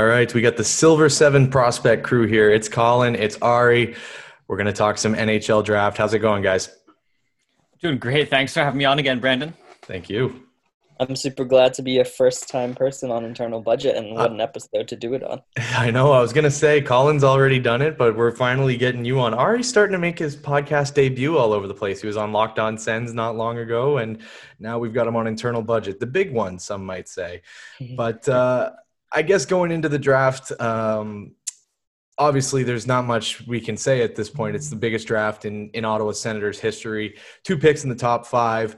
All right, we got the Silver Seven prospect crew here. It's Colin, it's Ary. We're going to talk some NHL draft. How's it going, guys? Doing great. Thanks for having me on again, Brandon. Thank you. I'm super glad to be a first time person on internal budget and what an episode to do it on. I know. I was going to say Colin's already done it, but we're finally getting you on. Ary's starting to make his podcast debut all over the place. He was on Locked On Sens not long ago, and now we've got him on internal budget, the big one, some might say. but uh, I guess going into the draft, um, obviously there's not much we can say at this point. It's the biggest draft in in Ottawa Senators history. Two picks in the top five,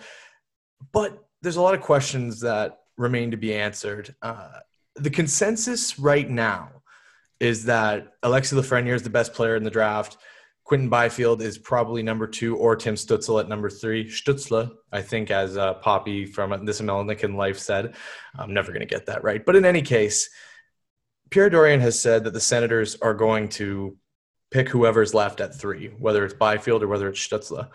but there's a lot of questions that remain to be answered. Uh, the consensus right now is that Alexis Lafreniere is the best player in the draft. Quinton Byfield is probably number two, or Tim Stützle at number three. Stützle, I think, as uh, Poppy from This American Life said. I'm never going to get that right. But in any case, Pierre Dorion has said that the Senators are going to pick whoever's left at three, whether it's Byfield or whether it's Stützle.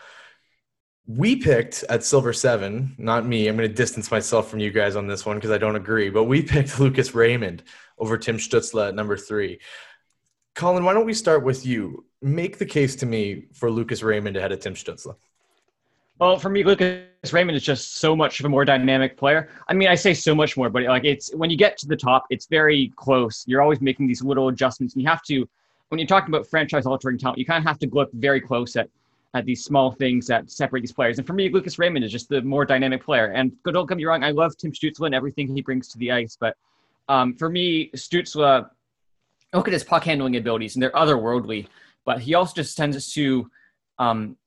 We picked at Silver Seven, not me. I'm going to distance myself from you guys on this one because I don't agree. But we picked Lucas Raymond over Tim Stützle at number three. Colin, why don't we start with you? Make the case to me for Lucas Raymond ahead of Tim Stützle. Well, for me, Lucas Raymond is just so much of a more dynamic player. I mean, I say so much more, but like it's when you get to the top, it's very close. You're always making these little adjustments, and you have to, when you're talking about franchise-altering talent, you kind of have to look very close at at these small things that separate these players. And for me, Lucas Raymond is just the more dynamic player. And don't get me wrong, I love Tim Stützle and everything he brings to the ice, but um, for me, Stützle look at his puck handling abilities, and they're otherworldly. But he also just tends to um,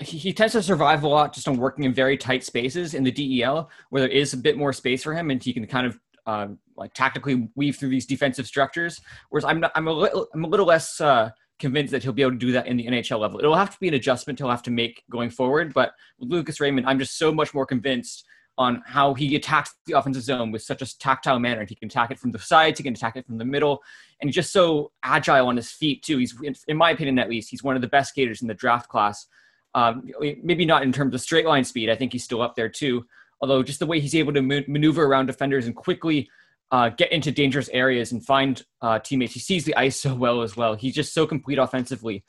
he, he, tends to survive a lot just on working in very tight spaces in the DEL, where there is a bit more space for him, and he can kind of uh, like tactically weave through these defensive structures. Whereas I'm not, I'm a little I'm a little less uh, convinced that he'll be able to do that in the NHL level. It'll have to be an adjustment he'll have to make going forward. But with Lucas Raymond, I'm just so much more convinced on how he attacks the offensive zone with such a tactile manner. He can attack it from the sides, he can attack it from the middle, and he's just so agile on his feet too. He's, in my opinion, at least, he's one of the best skaters in the draft class. Um, maybe not in terms of straight line speed. I think he's still up there too. Although just the way he's able to maneuver around defenders and quickly uh, get into dangerous areas and find uh, teammates. He sees the ice so well as well. He's just so complete offensively.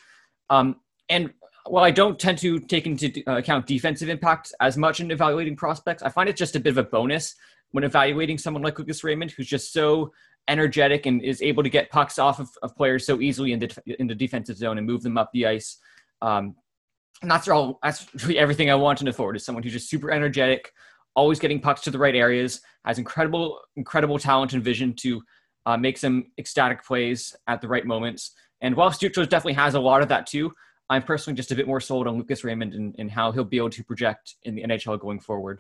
Um, and while I don't tend to take into uh, account defensive impact as much in evaluating prospects, I find it just a bit of a bonus when evaluating someone like Lucas Raymond, who's just so energetic and is able to get pucks off of, of players so easily in the, in the defensive zone and move them up the ice. Um, and that's all. That's really everything I want in a forward is someone who's just super energetic, always getting pucks to the right areas, has incredible, incredible talent and vision to uh, make some ecstatic plays at the right moments. And while Stützle definitely has a lot of that too, I'm personally just a bit more sold on Lucas Raymond and, and how he'll be able to project in the NHL going forward.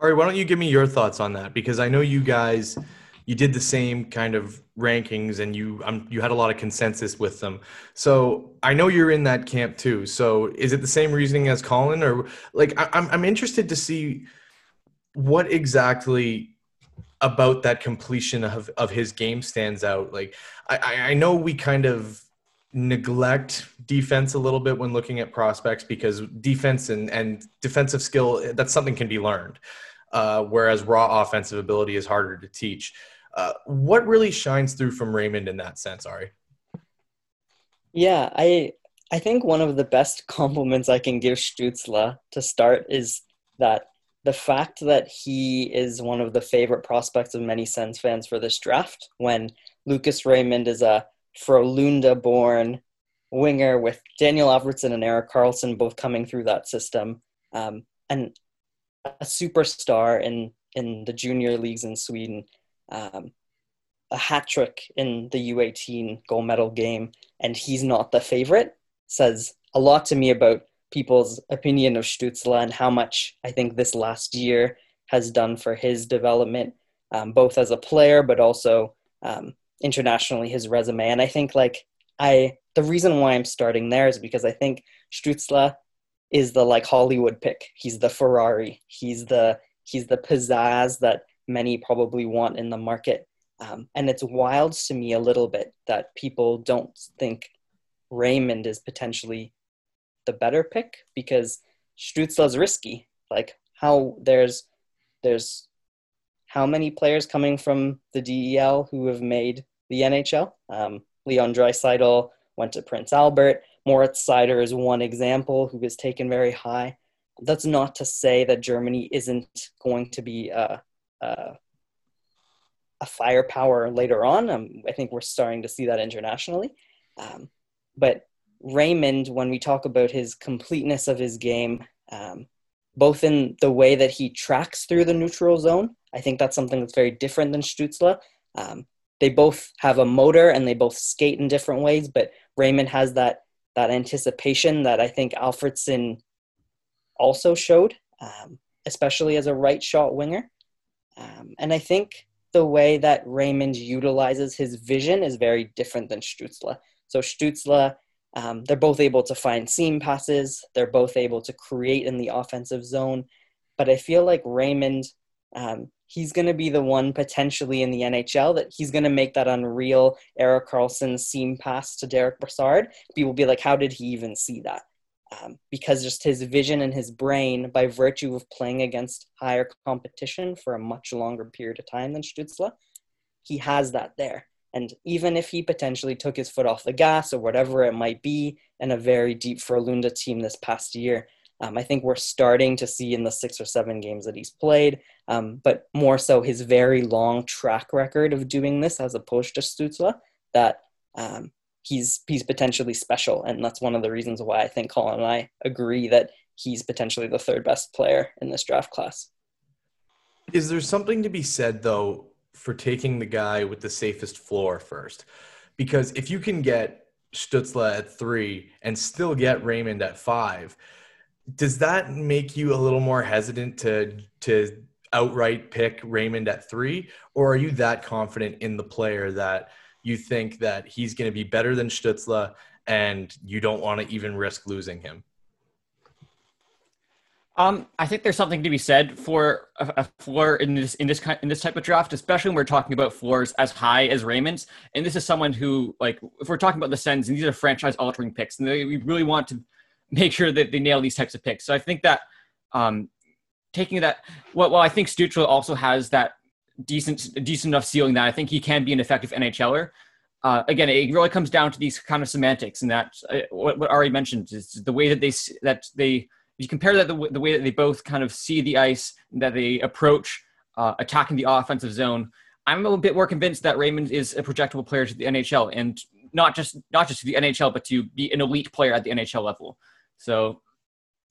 All right, why don't you give me your thoughts on that? Because I know you guys, you did the same kind of rankings, and you um, you had a lot of consensus with them. So I know you're in that camp too. So is it the same reasoning as Colin, or like I, I'm I'm interested to see what exactly about that completion of, of his game stands out. Like I, I know we kind of neglect defense a little bit when looking at prospects because defense and, and defensive skill that's something can be learned. Uh, whereas raw offensive ability is harder to teach. Uh, what really shines through from Raymond in that sense, Ary? Yeah, I I think one of the best compliments I can give Stützle to start is that the fact that he is one of the favorite prospects of many Sens fans for this draft, when Lucas Raymond is a Frölunda born winger with Daniel Alfredsson and Erik Karlsson both coming through that system, um, and a superstar in, in the junior leagues in Sweden, um, a hat trick in the U18 gold medal game, and he's not the favorite, says a lot to me about people's opinion of Stützle and how much I think this last year has done for his development, um, both as a player but also um, internationally, his resume. And I think like I the reason why I'm starting there is because I think Stützle is the like Hollywood pick. He's the Ferrari. He's the he's the pizzazz that many probably want in the market. Um, and it's wild to me a little bit that people don't think Raymond is potentially the better pick because Stützle's risky. Like how there's there's how many players coming from the DEL who have made the NHL. Um, Leon Draisaitl went to Prince Albert. Moritz Seider is one example who was taken very high. That's not to say that Germany isn't going to be a, a, a firepower later on. Um, I think we're starting to see that internationally. Um, but Raymond, when we talk about his completeness of his game, um, both in the way that he tracks through the neutral zone, I think that's something that's very different than Stützle. Um, they both have a motor and they both skate in different ways, but Raymond has that that anticipation that I think Alfredsson also showed, um, especially as a right shot winger. Um, and I think the way that Raymond utilizes his vision is very different than Stützle. So Stützle, um, they're both able to find seam passes. They're both able to create in the offensive zone. But I feel like Raymond, um, he's going to be the one potentially in the NHL that he's going to make that unreal Erik Karlsson seam pass to Derek Brassard. People will be like, how did he even see that? Um, because just his vision and his brain, by virtue of playing against higher competition for a much longer period of time than Stützle, he has that there. And even if he potentially took his foot off the gas or whatever it might be in a very deep Frölunda team this past year, um, I think we're starting to see in the six or seven games that he's played, um, but more so his very long track record of doing this as opposed to Stützle, that um, he's he's potentially special, and that's one of the reasons why I think Colin and I agree that he's potentially the third best player in this draft class. Is there something to be said though for taking the guy with the safest floor first? Because if you can get Stützle at three and still get Raymond at five does that make you a little more hesitant to to outright pick Raymond at three, or are you that confident in the player that you think that he's going to be better than Stützle and you don't want to even risk losing him? Um, I think there's something to be said for a, a, floor in this in this in this type of draft, especially when we're talking about floors as high as Raymond's. And this is someone who, like, if we're talking about the Sens, and these are franchise altering picks, and they, we really want to make sure that they nail these types of picks. So I think that um, taking that, well, well, I think Stützle also has that decent, decent enough ceiling that I think he can be an effective NHLer. Uh, again, it really comes down to these kind of semantics, and that uh, what, what Ary mentioned is the way that they that they you compare that the, the way that they both kind of see the ice, that they approach uh, attacking the offensive zone. I'm a bit more convinced that Raymond is a projectable player to the NHL, and not just not just to the NHL, but to be an elite player at the NHL level. So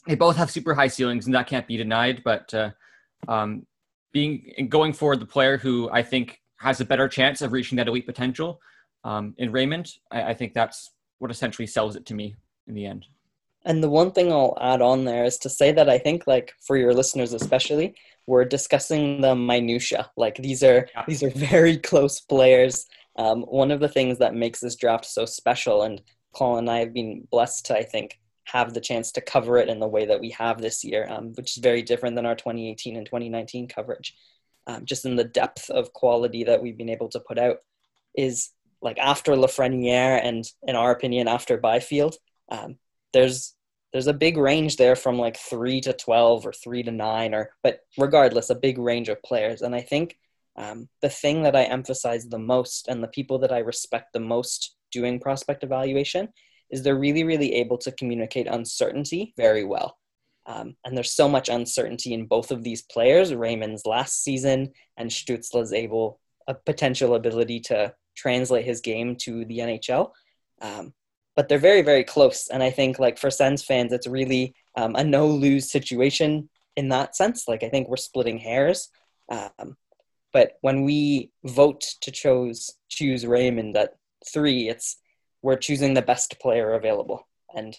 they both have super high ceilings, and that can't be denied. But uh, um, being going forward, the player who I think has a better chance of reaching that elite potential um, in Raymond, I, I think that's what essentially sells it to me in the end. And the one thing I'll add on there is to say that I think, like for your listeners especially, we're discussing the minutia. Like these are yeah. these are very close players. Um, one of the things that makes this draft so special, and Colin and I have been blessed to, I think, have the chance to cover it in the way that we have this year, um, which is very different than our 2018 and 2019 coverage. Um, just in the depth of quality that we've been able to put out, is like after Lafreniere and, in our opinion, after Byfield, um, there's there's a big range there from like three to 12 or three to nine, or but regardless, a big range of players. And I think um, the thing that I emphasize the most and the people that I respect the most doing prospect evaluation is they're really, really able to communicate uncertainty very well. Um, and there's so much uncertainty in both of these players, Raymond's last season and Stützle's able a potential ability to translate his game to the NHL. Um, but they're very, very close. And I think like for Sens fans, it's really um, a no lose situation in that sense. Like I think we're splitting hairs. Um, but when we vote to choose choose Raymond at three, it's we're choosing the best player available. And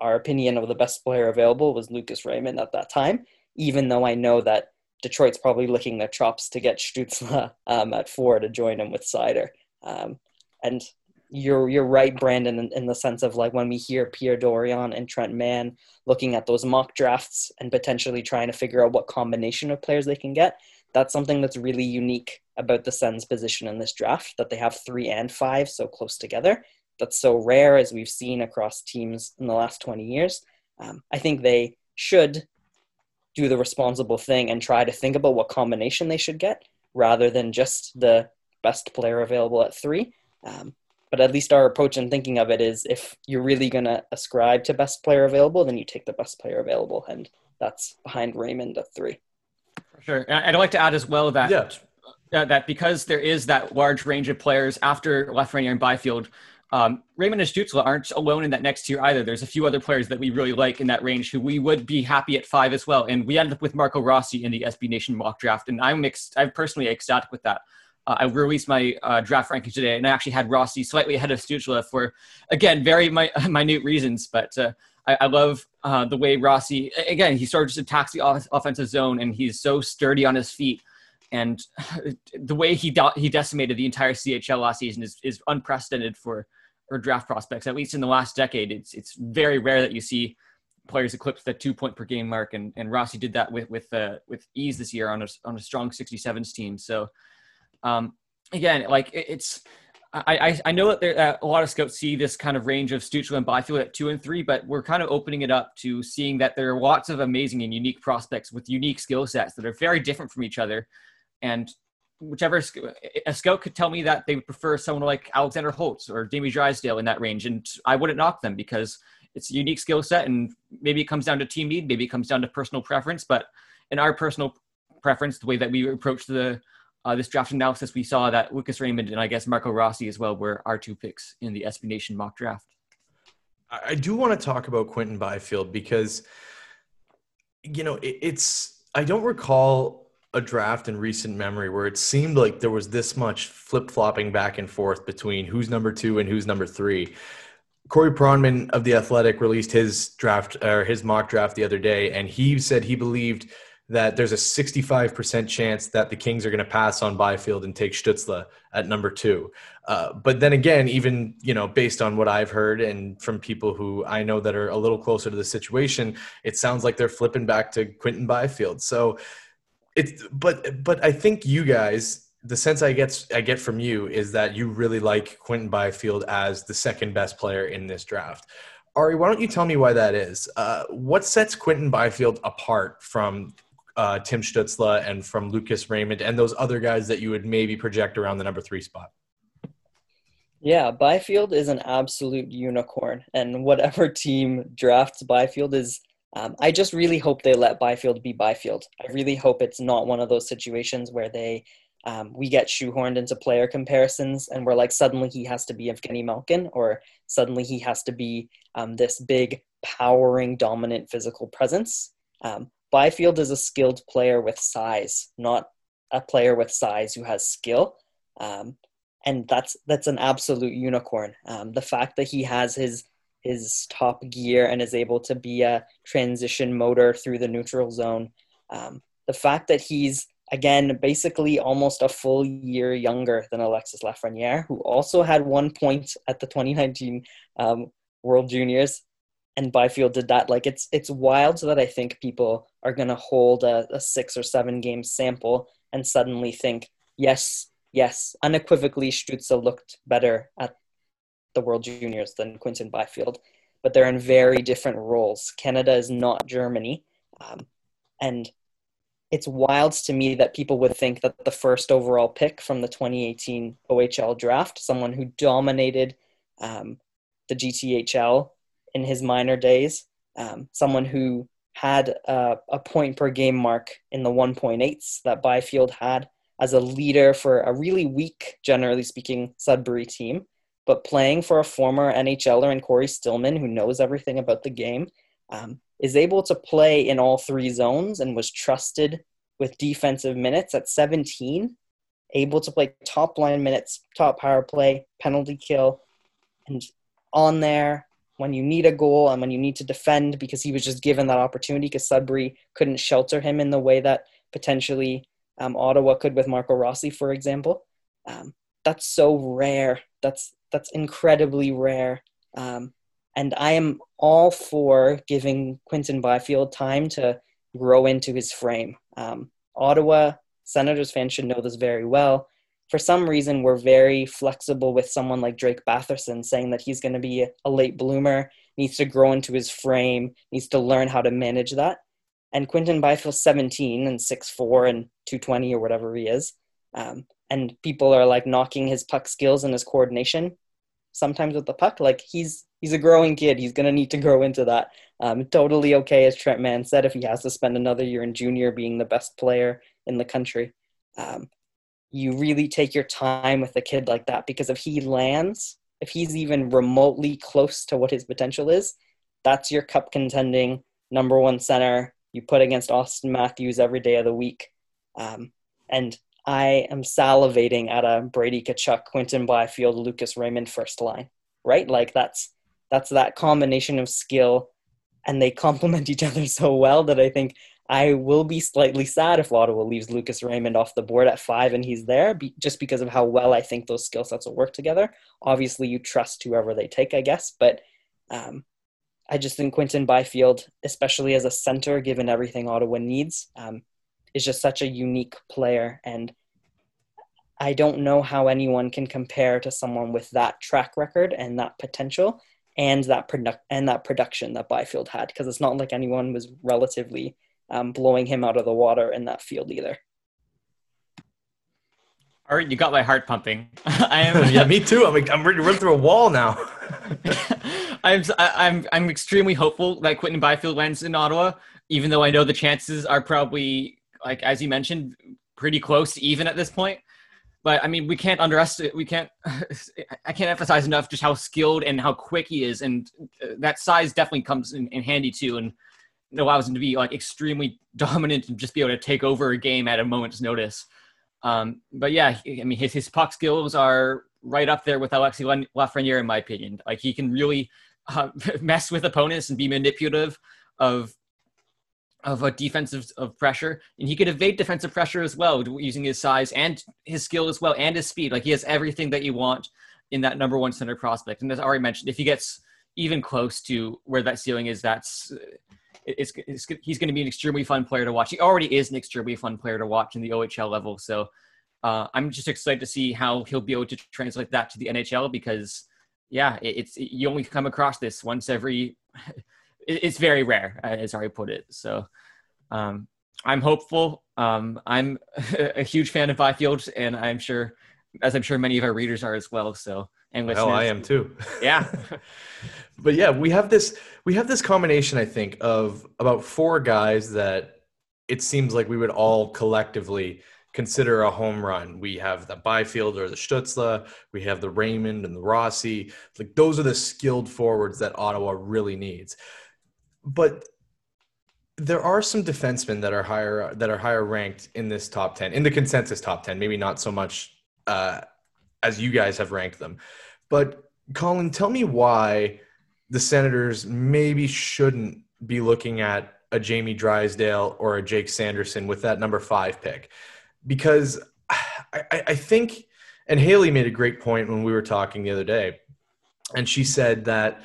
our opinion of the best player available was Lucas Raymond at that time, even though I know that Detroit's probably licking their chops to get Stützle um, at four to join him with Seider. Um, and you're you're right, Brandon, in, in, the sense of like when we hear Pierre Dorion and Trent Mann looking at those mock drafts and potentially trying to figure out what combination of players they can get. That's something that's really unique about the Sens' position in this draft that they have three and five so close together, that's so rare as we've seen across teams in the last 20 years. Um, I think they should do the responsible thing and try to think about what combination they should get. rather than just the best player available at three. Um, but at least our approach in thinking of it is if you're really going to ascribe to best player available, then you take the best player available. And that's behind Raymond at three. For Sure. I'd like to add as well that Yeah. uh, that because there is that large range of players after Lafreniere and Byfield, um, Raymond and Stützle aren't alone in that next tier either. There's a few other players that we really like in that range who we would be happy at five as well. And we ended up with Marco Rossi in the SB Nation mock draft, and I'm ex- I'm personally ecstatic with that. Uh, I released my uh, draft rankings today, and I actually had Rossi slightly ahead of Stützle for, again, very mi- minute reasons. But uh, I, I, love uh, the way Rossi, again, he sort of just attacks the off- offensive zone, and he's so sturdy on his feet. And the way he de- he decimated the entire CHL last season is, is unprecedented for or draft prospects. At least in the last decade, it's it's very rare that you see players eclipse the two point per game mark, and, and Rossi did that with with uh, with ease this year on a on a strong 67s team. So um, again, like it, it's. I, I know that there, a lot of scouts see this kind of range of Stützle and Byfield at two and three, but we're kind of opening it up to seeing that there are lots of amazing and unique prospects with unique skill sets that are very different from each other. And whichever a scout could tell me that they would prefer someone like Alexander Holtz or Jamie Drysdale in that range, and I wouldn't knock them because it's a unique skill set, and maybe it comes down to team need, maybe it comes down to personal preference. But in our personal preference, the way that we approach the uh, this draft analysis, we saw that Lucas Raymond and I guess Marco Rossi as well were our two picks in the SB Nation mock draft. I do want to talk about Quinton Byfield because, you know, it, it's I don't recall a draft in recent memory where it seemed like there was this much flip flopping back and forth between who's number two and who's number three. Corey Pronman of the Athletic released his draft or his mock draft the other day, and he said he believed that there's a 65% chance that the Kings are going to pass on Byfield and take Stützle at number two. Uh, but then again, even you know, based on what I've heard and from people who I know that are a little closer to the situation, it sounds like they're flipping back to Quinton Byfield. So it's but but I think you guys, the sense I get I get from you is that you really like Quinton Byfield as the second best player in this draft. Ary, why don't you tell me why that is? Uh, what sets Quinton Byfield apart from uh, Tim Stützle and from Lucas Raymond and those other guys that you would maybe project around the number three spot? Yeah, Byfield is an absolute unicorn, and whatever team drafts Byfield is. Um, I just really hope they let Byfield be Byfield. I really hope it's not one of those situations where they um, we get shoehorned into player comparisons and we're like suddenly he has to be Evgeny Malkin or suddenly he has to be um, this big powering dominant physical presence. Um, Byfield is a skilled player with size, not a player with size who has skill. Um, and that's that's an absolute unicorn. Um, the fact that he has his his top gear and is able to be a transition motor through the neutral zone. Um, the fact that he's again basically almost a full year younger than Alexis Lafreniere, who also had one point at the 2019 um, World Juniors and Byfield did that. Like it's it's wild that I think people are gonna hold a, a six or seven game sample and suddenly think, yes, yes, unequivocally Stützle looked better at the World Juniors than Quinton Byfield, but they're in very different roles. Canada is not Germany, um, and it's wild to me that people would think that the first overall pick from the 2018 OHL draft, someone who dominated um, the GTHL in his minor days, um, someone who had a, a, point per game mark in the 1.8s that Byfield had as a leader for a really weak, generally speaking, Sudbury team, but playing for a former NHLer and Cory Stillman who knows everything about the game, um, is able to play in all three zones and was trusted with defensive minutes at 17, able to play top line minutes, top power play, penalty kill, and on there when you need a goal and when you need to defend because he was just given that opportunity because Sudbury couldn't shelter him in the way that potentially um, Ottawa could with Marco Rossi, for example. Um, that's so rare. That's that's incredibly rare. Um, and I am all for giving Quinton Byfield time to grow into his frame. Um, Ottawa Senators fans should know this very well for some reason we're very flexible with someone like Drake Batherson saying that he's going to be a late bloomer, needs to grow into his frame, needs to learn how to manage that. And Quinton Byfield 17 and 6'4 and 220 or whatever he is, Um, and people are like knocking his puck skills and his coordination sometimes with the puck. Like he's he's a growing kid. He's gonna need to grow into that. Um, totally okay, as Trent Mann said, if he has to spend another year in junior being the best player in the country. Um, you really take your time with a kid like that because if he lands, if he's even remotely close to what his potential is, that's your cup contending number one center you put against Auston Matthews every day of the week. Um, and I am salivating at a Brady Tkachuk, Quinton Byfield, Lucas Raymond first line, right? Like that's that's that combination of skill, and they complement each other so well that I think I will be slightly sad if Ottawa leaves Lucas Raymond off the board at five and he's there, be, just because of how well I think those skill sets will work together. Obviously, you trust whoever they take, I guess, but um, I just think Quinton Byfield, especially as a center, given everything Ottawa needs, um, is just such a unique player. And I don't know how anyone can compare to someone with that track record and that potential and that product and that production that Byfield had, because it's not like anyone was relatively um, blowing him out of the water in that field either. All right, you got my heart pumping. I am. yeah, me too. I'm. I'm ready to run through a wall now. I'm. I'm. I'm extremely hopeful that Quinton Byfield lands in Ottawa, even though I know the chances are probably like as you mentioned, pretty close to even at this point. But I mean, we can't underestimate. We can't. I can't emphasize enough just how skilled and how quick he is, and uh, that size definitely comes in, in handy too, and allows him to be like extremely dominant and just be able to take over a game at a moment's notice. Um, but yeah, I mean, his his puck skills are right up there with Alexis Lafreniere, in my opinion. Like he can really uh, mess with opponents and be manipulative of of a defensive of pressure, and he could evade defensive pressure as well using his size and his skill as well and his speed. Like he has everything that you want in that number one center prospect. And as I already mentioned, if he gets even close to where that ceiling is, that's it's, it's he's going to be an extremely fun player to watch. He already is an extremely fun player to watch in the OHL level. So uh, I'm just excited to see how he'll be able to translate that to the NHL because yeah, it, it's it, you only come across this once every it's very rare, as Ary put it. So um, I'm hopeful. Um, I'm a huge fan of Byfield, and I'm sure, as I'm sure many of our readers are as well. So and listeners, I am too. Yeah, but yeah, we have this we have this combination. I think of about four guys that it seems like we would all collectively consider a home run. We have the Byfield or the Stützle. We have the Raymond and the Rossi. Like those are the skilled forwards that Ottawa really needs but there are some defensemen that are higher that are higher ranked in this top 10 in the consensus top 10 maybe not so much uh, as you guys have ranked them. But colin tell me why the senators maybe shouldn't be looking at a jamie drysdale or a jake sanderson with that number five pick. Because I, I think and haley made a great point when we were talking the other day and she said that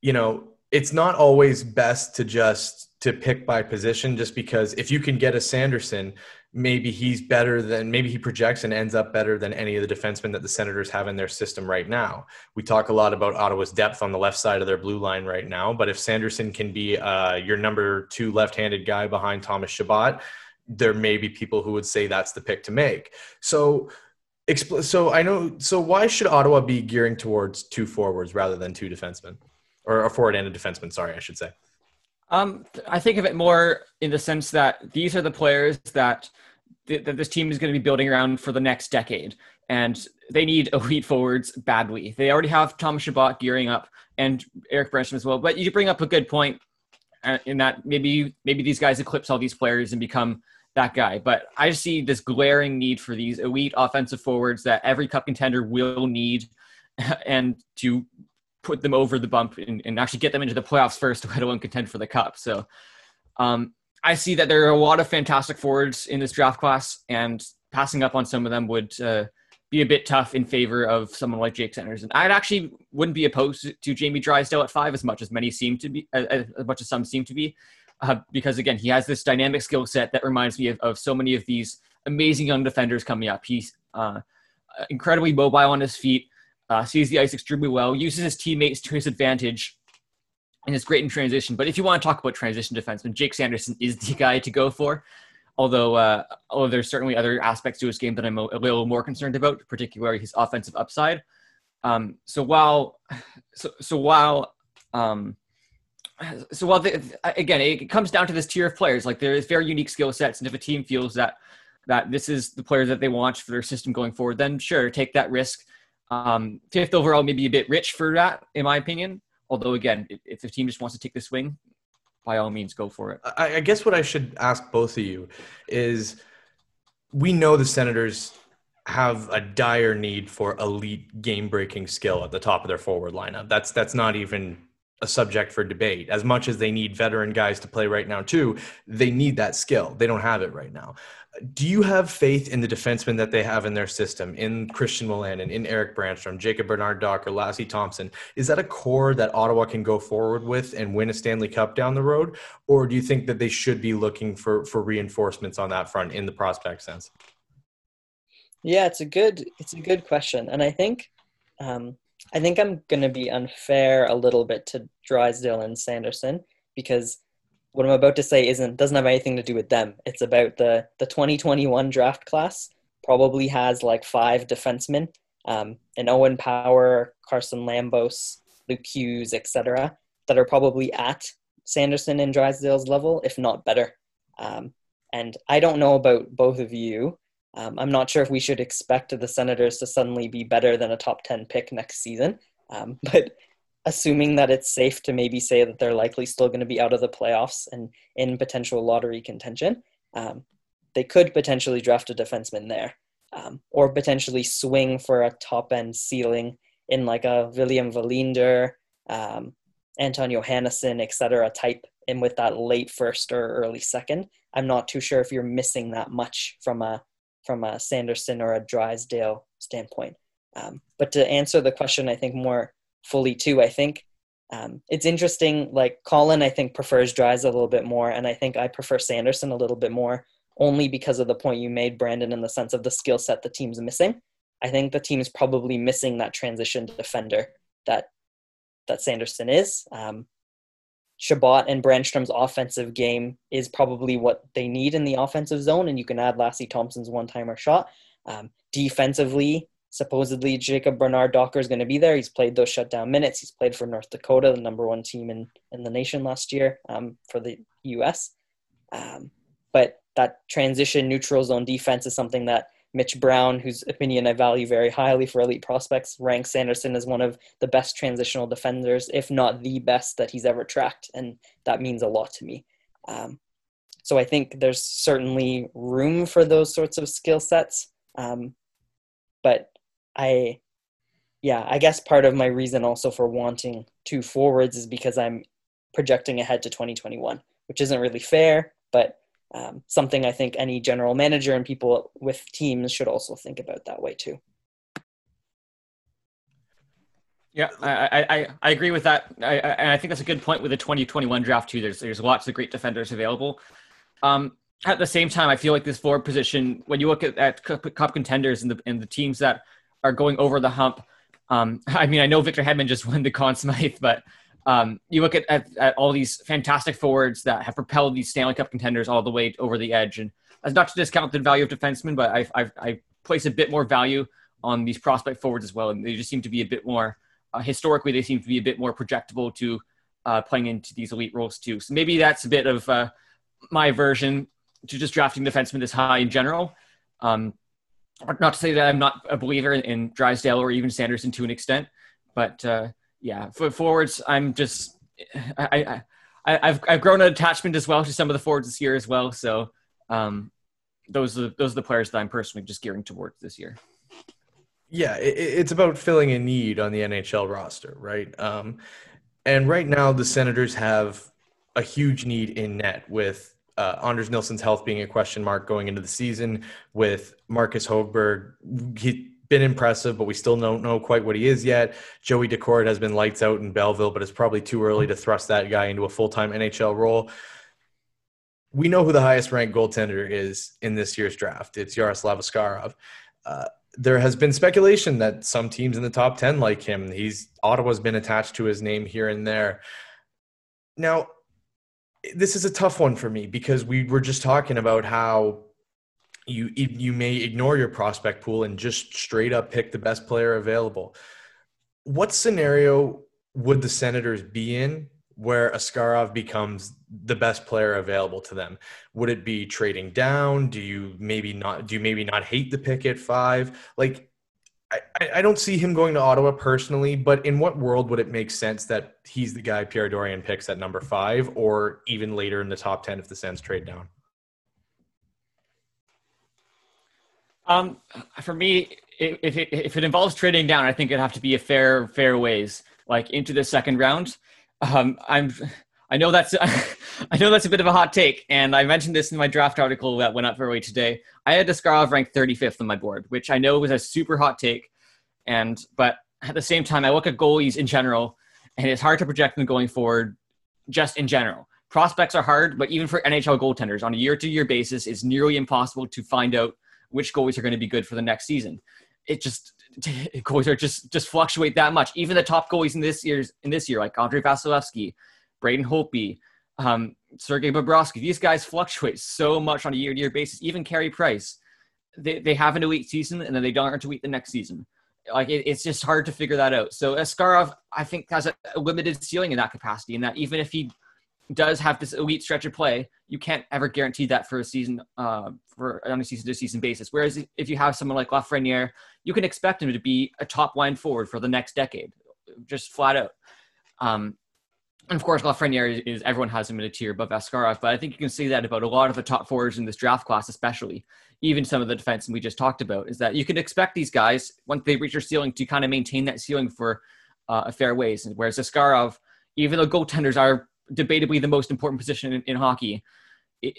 you know it's not always best to just to pick by position just because if you can get a Sanderson, maybe he's better than maybe he projects and ends up better than any of the defensemen that the Senators have in their system right now. We talk a lot about Ottawa's depth on the left side of their blue line right now, but if Sanderson can be uh, your number two left-handed guy behind Thomas Chabot, there may be people who would say that's the pick to make. So. So I know. So why should Ottawa be gearing towards two forwards rather than two defensemen? or a forward and a defenseman. Sorry, I should say. Um, I think of it more in the sense that these are the players that th- that this team is going to be building around for the next decade, and they need elite forwards badly. They already have Thomas Chabot gearing up and Erik Brännström as well. But you bring up a good point uh, in that maybe maybe these guys eclipse all these players and become that guy. But I see this glaring need for these elite offensive forwards that every cup contender will need, and to put them over the bump and, and actually get them into the playoffs first, let alone contend for the cup. So um, I see that there are a lot of fantastic forwards in this draft class, and passing up on some of them would uh, be a bit tough in favor of someone like Jake Sanders. And I actually wouldn't be opposed to Jamie Drysdale at five as much as many seem to be, as much as some seem to be, uh, because again, he has this dynamic skill set that reminds me of, of so many of these amazing young defenders coming up. He's uh, incredibly mobile on his feet uh, sees the ice extremely well, uses his teammates to his advantage, and is great in transition. But if you want to talk about transition defenseman, Jake Sanderson is the guy to go for. Although, uh, although there's certainly other aspects to his game that I'm a, a little more concerned about, particularly his offensive upside. Um, so while, so, so while, um, so while again, it comes down to this tier of players. Like there is very unique skill sets, and if a team feels that that this is the player that they want for their system going forward, then sure, take that risk. Um, fifth overall, maybe a bit rich for that, in my opinion. Although, again, if, the team just wants to take the swing, by all means, go for it. I, I guess what I should ask both of you is we know the Senators have a dire need for elite game breaking skill at the top of their forward lineup. That's that's not even a subject for debate. As much as they need veteran guys to play right now too, they need that skill. They don't have it right now do you have faith in the defensemen that they have in their system, in Christian Wolanin, in Erik Brännström, Jacob Bernard Docker, Lassi Thomson? Is that a core that Ottawa can go forward with and win a Stanley Cup down the road? Or do you think that they should be looking for, for reinforcements on that front in the prospect sense? Yeah, it's a good it's a good question. And I think um, I think I'm gonna be unfair a little bit to Drysdale and Sanderson because what I'm about to say isn't doesn't have anything to do with them. It's about the the 2021 draft class. Probably has like five defensemen, um, and Owen Power, Carson Lambos, Luke Hughes, etc. That are probably at Sanderson and Drysdale's level, if not better. Um, and I don't know about both of you. Um, I'm not sure if we should expect the Senators to suddenly be better than a top 10 pick next season. Um, but assuming that it's safe to maybe say that they're likely still going to be out of the playoffs and in potential lottery contention, um, they could potentially draft a defenseman there, um, or potentially swing for a top end ceiling in like a William Wallinder, um, Anton Johannesson, etc. type, and with that late first or early second. I'm not too sure if you're missing that much from a from a Sanderson or a Drysdale standpoint. Um, but to answer the question, I think more fully too. I think um, it's interesting. Like Colin, I think prefers Dries a little bit more, and I think I prefer Sanderson a little bit more, only because of the point you made, Brandon, in the sense of the skill set the team's missing. I think the team's probably missing that transition defender that that Sanderson is. Um, Chabot and Brännström's offensive game is probably what they need in the offensive zone, and you can add Lassi Thomson's one-timer shot. Um, defensively, supposedly Jacob Bernard Docker is going to be there. He's played those shutdown minutes. He's played for North Dakota, the number one team in, in the nation last year um, for the U.S. Um, but that transition neutral zone defense is something that Mitch Brown, whose opinion I value very highly for elite prospects, ranks Sanderson as one of the best transitional defenders, if not the best that he's ever tracked. And that means a lot to me. Um, so I think there's certainly room for those sorts of skill sets. Um, but I, yeah, I guess part of my reason also for wanting two forwards is because I'm projecting ahead to 2021, which isn't really fair, but um, something I think any general manager and people with teams should also think about that way too. Yeah, I, I, I agree with that. I, I, I think that's a good point with the 2021 draft too. There's, there's lots of great defenders available. Um, at the same time, I feel like this forward position, when you look at, at cup contenders and the, and the teams that are going over the hump. Um, I mean, I know Victor Hedman just won the Conn Smythe, but um, you look at, at, at, all these fantastic forwards that have propelled these Stanley Cup contenders all the way over the edge. And that's not to discount the value of defensemen, but I, I, I place a bit more value on these prospect forwards as well. And they just seem to be a bit more, uh, historically, they seem to be a bit more projectable to uh, playing into these elite roles too. So maybe that's a bit of uh, my version to just drafting defensemen this high in general. Um, not to say that I'm not a believer in, in Drysdale or even Sanderson to an extent, but uh, yeah, for forwards, I'm just I, I, have I've grown an attachment as well to some of the forwards this year as well. So um, those are those are the players that I'm personally just gearing towards this year. Yeah, it, it's about filling a need on the NHL roster, right? Um, and right now, the Senators have a huge need in net with uh, Anders Nilsson's health being a question mark going into the season, with Marcus Hogberg, he's been impressive, but we still don't know quite what he is yet. Joey Daccord has been lights out in Belleville, but it's probably too early to thrust that guy into a full time NHL role. We know who the highest ranked goaltender is in this year's draft. It's Yaroslav Askarov. Uh, there has been speculation that some teams in the top 10 like him. He's Ottawa's been attached to his name here and there. Now, this is a tough one for me because we were just talking about how you you may ignore your prospect pool and just straight up pick the best player available. What scenario would the Senators be in where Askarov becomes the best player available to them? Would it be trading down? Do you maybe not do you maybe not hate the pick at five? Like I, I don't see him going to Ottawa personally, but in what world would it make sense that he's the guy Pierre Dorion picks at number five or even later in the top 10 if the Sens trade down? Um, for me, if it, if it involves trading down, I think it'd have to be a fair, fair ways, like into the second round. Um, I'm, I know that's, I know that's a bit of a hot take, and I mentioned this in my draft article that went up early today. I had Askarov ranked 35th on my board, which I know was a super hot take, and but at the same time, I look at goalies in general, and it's hard to project them going forward, just in general. Prospects are hard, but even for NHL goaltenders on a year-to-year basis, it's nearly impossible to find out which goalies are going to be good for the next season. It just goalies are just just fluctuate that much. Even the top goalies in this year's in this year, like Andrei Vasilevskiy, Braden Holtby, um, Sergei Bobrovsky, these guys fluctuate so much on a year-to-year basis. Even Carey Price, they, they have an elite season and then they don't to elite the next season. Like it, it's just hard to figure that out. So Askarov, I think, has a, a limited ceiling in that capacity, in that even if he does have this elite stretch of play, you can't ever guarantee that for a season, uh, for on a season to season basis. Whereas if you have someone like Lafreniere, you can expect him to be a top line forward for the next decade, just flat out. Um, and of course, Lafreniere is, is, everyone has him in a tier above Askarov, but I think you can say that about a lot of the top forwards in this draft class, especially even some of the defense we just talked about. Is that you can expect these guys once they reach their ceiling to kind of maintain that ceiling for uh, a fair ways. And Whereas Askarov, even though goaltenders are debatably the most important position in, in hockey. It,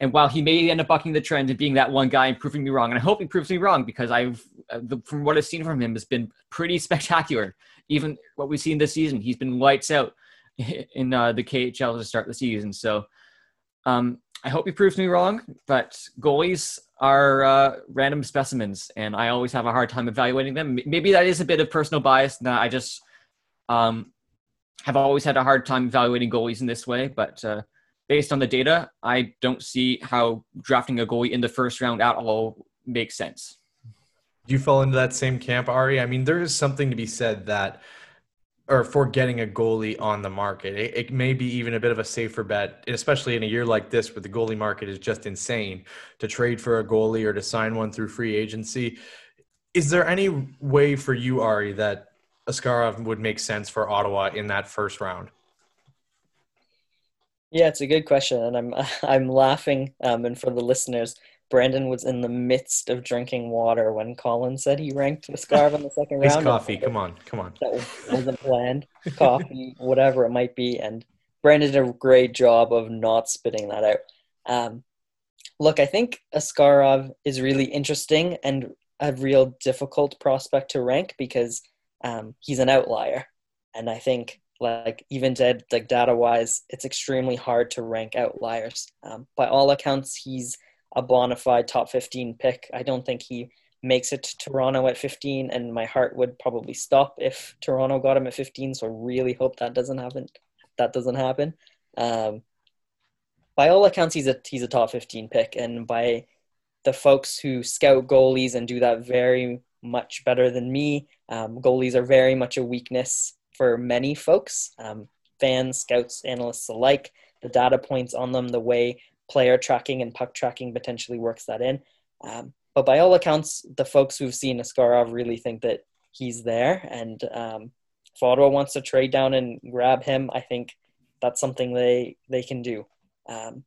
and while he may end up bucking the trend and being that one guy and proving me wrong, and I hope he proves me wrong because I've, uh, the, from what I've seen from him, has been pretty spectacular. Even what we've seen this season, he's been lights out in uh, the KHL to start the season. So um, I hope he proves me wrong, but goalies are uh, random specimens, and I always have a hard time evaluating them. Maybe that is a bit of personal bias. That I just um, have always had a hard time evaluating goalies in this way, but uh, based on the data, I don't see how drafting a goalie in the first round at all makes sense. Do you fall into that same camp, Ary? I mean, there is something to be said that, or for getting a goalie on the market, it, it may be even a bit of a safer bet, especially in a year like this where the goalie market is just insane to trade for a goalie or to sign one through free agency. Is there any way for you, Ary, that Askarov would make sense for Ottawa in that first round? Yeah, it's a good question, and I'm I'm laughing. Um, and for the listeners, Brandon was in the midst of drinking water when Colin said he ranked Askarov in the second round. His coffee, come on, come on. That wasn't planned. coffee, whatever it might be, and Brandon did a great job of not spitting that out. Um, look, I think Askarov is really interesting and a real difficult prospect to rank because um, he's an outlier. And I think like even dead like data wise, it's extremely hard to rank outliers. Um, by all accounts, he's a bona fide top 15 pick. I don't think he makes it to Toronto at 15, and my heart would probably stop if Toronto got him at 15. So really hope that doesn't happen. That doesn't happen. Um, by all accounts, he's a he's a top 15 pick, and by the folks who scout goalies and do that very much better than me. Um, goalies are very much a weakness for many folks, um, fans, scouts, analysts alike. The data points on them, the way player tracking and puck tracking potentially works that in. Um, but by all accounts, the folks who've seen Askarov really think that he's there. And um, if Ottawa wants to trade down and grab him, I think that's something they they can do. Um,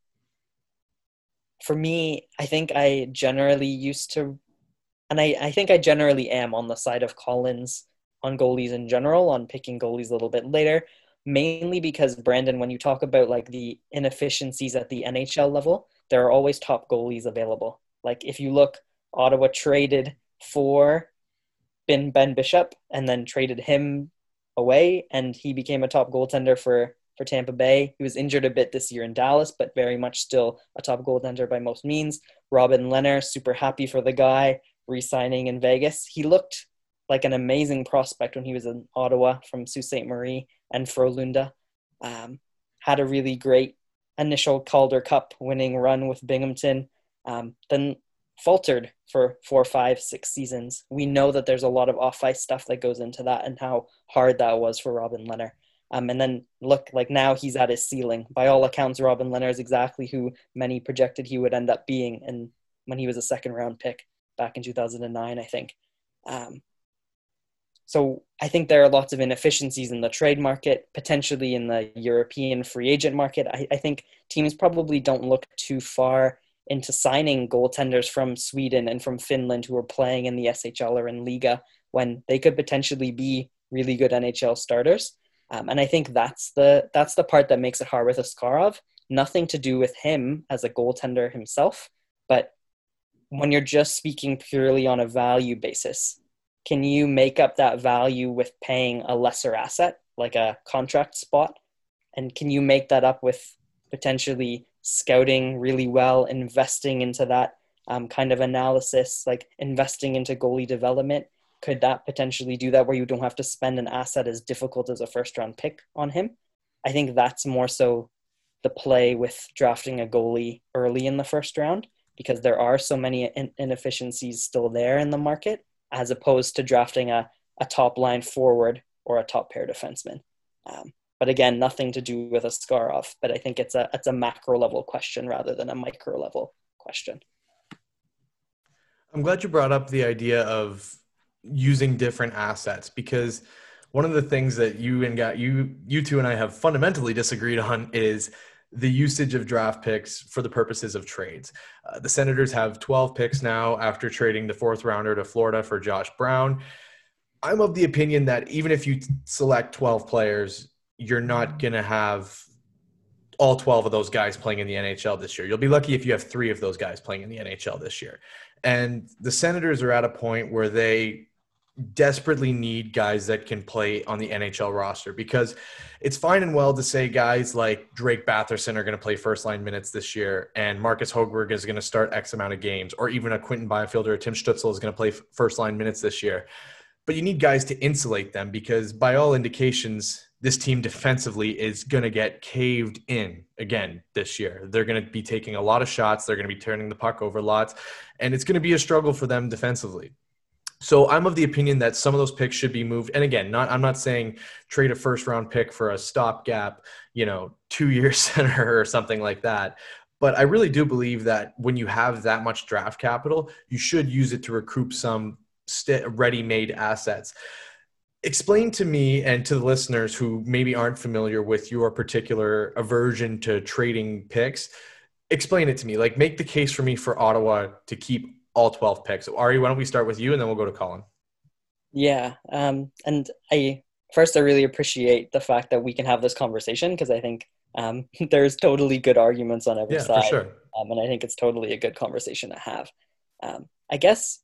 for me, I think I generally used to and I, I think I generally am on the side of Colin's on goalies in general, on picking goalies a little bit later, mainly because Brandon, when you talk about like the inefficiencies at the NHL level, there are always top goalies available. Like if you look, Ottawa traded for Ben Ben Bishop and then traded him away, and he became a top goaltender for for Tampa Bay. He was injured a bit this year in Dallas, but very much still a top goaltender by most means. Robin Lehner, super happy for the guy re-signing in Vegas. He looked like an amazing prospect when he was in Ottawa from Sault Ste. Marie and Frölunda. Um, had a really great initial Calder Cup winning run with Binghamton, um, then faltered for four, five, six seasons. We know that there's a lot of off ice stuff that goes into that and how hard that was for Robin Lehner. Um, and then look, like now he's at his ceiling. By all accounts, Robin Lehner is exactly who many projected he would end up being, and when he was a second round pick back in 2009, I think. Um, so I think there are lots of inefficiencies in the trade market, potentially in the European free agent market. I, I think teams probably don't look too far into signing goaltenders from Sweden and from Finland who are playing in the SHL or in Liiga when they could potentially be really good NHL starters. Um, and I think that's the that's the part that makes it hard with Askarov. Nothing to do with him as a goaltender himself, but when you're just speaking purely on a value basis, can you make up that value with paying a lesser asset like a contract spot? And can you make that up with potentially scouting really well, investing into that um, kind of analysis, like investing into goalie development? Could that potentially do that where you don't have to spend an asset as difficult as a first round pick on him? I think that's more so the play with drafting a goalie early in the first round because there are so many inefficiencies still there in the market as opposed to drafting a, a top line forward or a top pair defenseman. Um, but again, nothing to do with a Askarov. But I think it's a it's a macro level question rather than a micro level question. I'm glad you brought up the idea of using different assets because one of the things that you and got you you two and I have fundamentally disagreed on is the usage of draft picks for the purposes of trades. Uh, the Senators have 12 picks now after trading the fourth rounder to Florida for Josh Brown. I'm of the opinion that even if you select 12 players, you're not going to have all 12 of those guys playing in the NHL this year. You'll be lucky if you have three of those guys playing in the NHL this year. And the Senators are at a point where they desperately need guys that can play on the NHL roster because it's fine and well to say guys like Drake Batherson are going to play first line minutes this year and Marcus Hogberg is going to start X amount of games or even a Quinton Byfield or a Tim Stützle is going to play first line minutes this year. But you need guys to insulate them because by all indications, this team defensively is going to get caved in again this year. They're going to be taking a lot of shots. They're going to be turning the puck over lots, and it's going to be a struggle for them defensively. So I'm of the opinion that some of those picks should be moved. And again, not I'm not saying trade a first round pick for a stopgap, you know, two year center or something like that. But I really do believe that when you have that much draft capital, you should use it to recoup some st- ready-made assets. Explain to me and to the listeners who maybe aren't familiar with your particular aversion to trading picks. Explain it to me. Like, make the case for me for Ottawa to keep all 12 picks. So Ary, why don't we start with you and then we'll go to Colin? Yeah. Um, and I, first, I really appreciate the fact that we can have this conversation because I think um, there's totally good arguments on every yeah, side. For sure. Um, and I think it's totally a good conversation to have. Um, I guess,